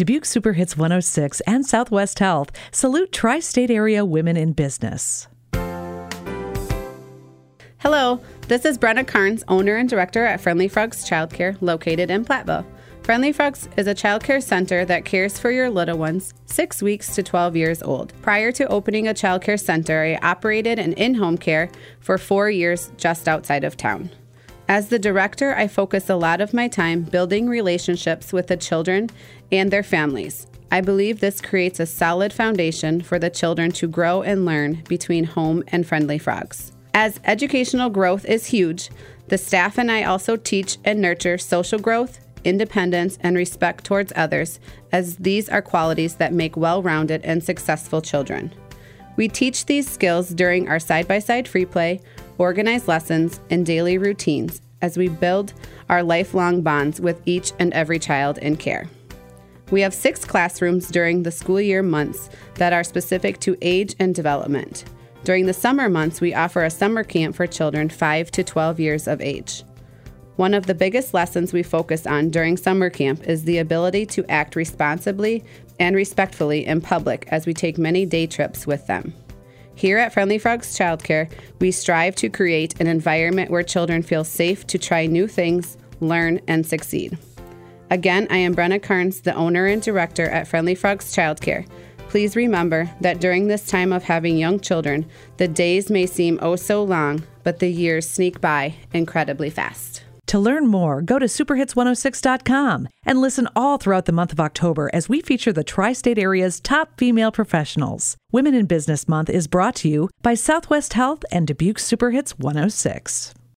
Dubuque Super Hits 106 and Southwest Health salute tri state area women in business. Hello, this is Brenna Carnes, owner and director at Friendly Frogs Childcare, located in Platteville. Friendly Frogs is a childcare center that cares for your little ones, 6 weeks to 12 years old. Prior to opening a childcare center, I operated an in home care for four years just outside of town. As the director, I focus a lot of my time building relationships with the children and their families. I believe this creates a solid foundation for the children to grow and learn between home and friendly frogs. As educational growth is huge, the staff and I also teach and nurture social growth, independence, and respect towards others, as these are qualities that make well rounded and successful children. We teach these skills during our side by side free play, organized lessons, and daily routines as we build our lifelong bonds with each and every child in care. We have six classrooms during the school year months that are specific to age and development. During the summer months, we offer a summer camp for children 5 to 12 years of age. One of the biggest lessons we focus on during summer camp is the ability to act responsibly and respectfully in public as we take many day trips with them. Here at Friendly Frogs Childcare, we strive to create an environment where children feel safe to try new things, learn, and succeed. Again, I am Brenna Carnes, the owner and director at Friendly Frogs Childcare. Please remember that during this time of having young children, the days may seem oh so long, but the years sneak by incredibly fast. To learn more, go to superhits106.com and listen all throughout the month of October as we feature the tri state area's top female professionals. Women in Business Month is brought to you by Southwest Health and Dubuque Superhits 106.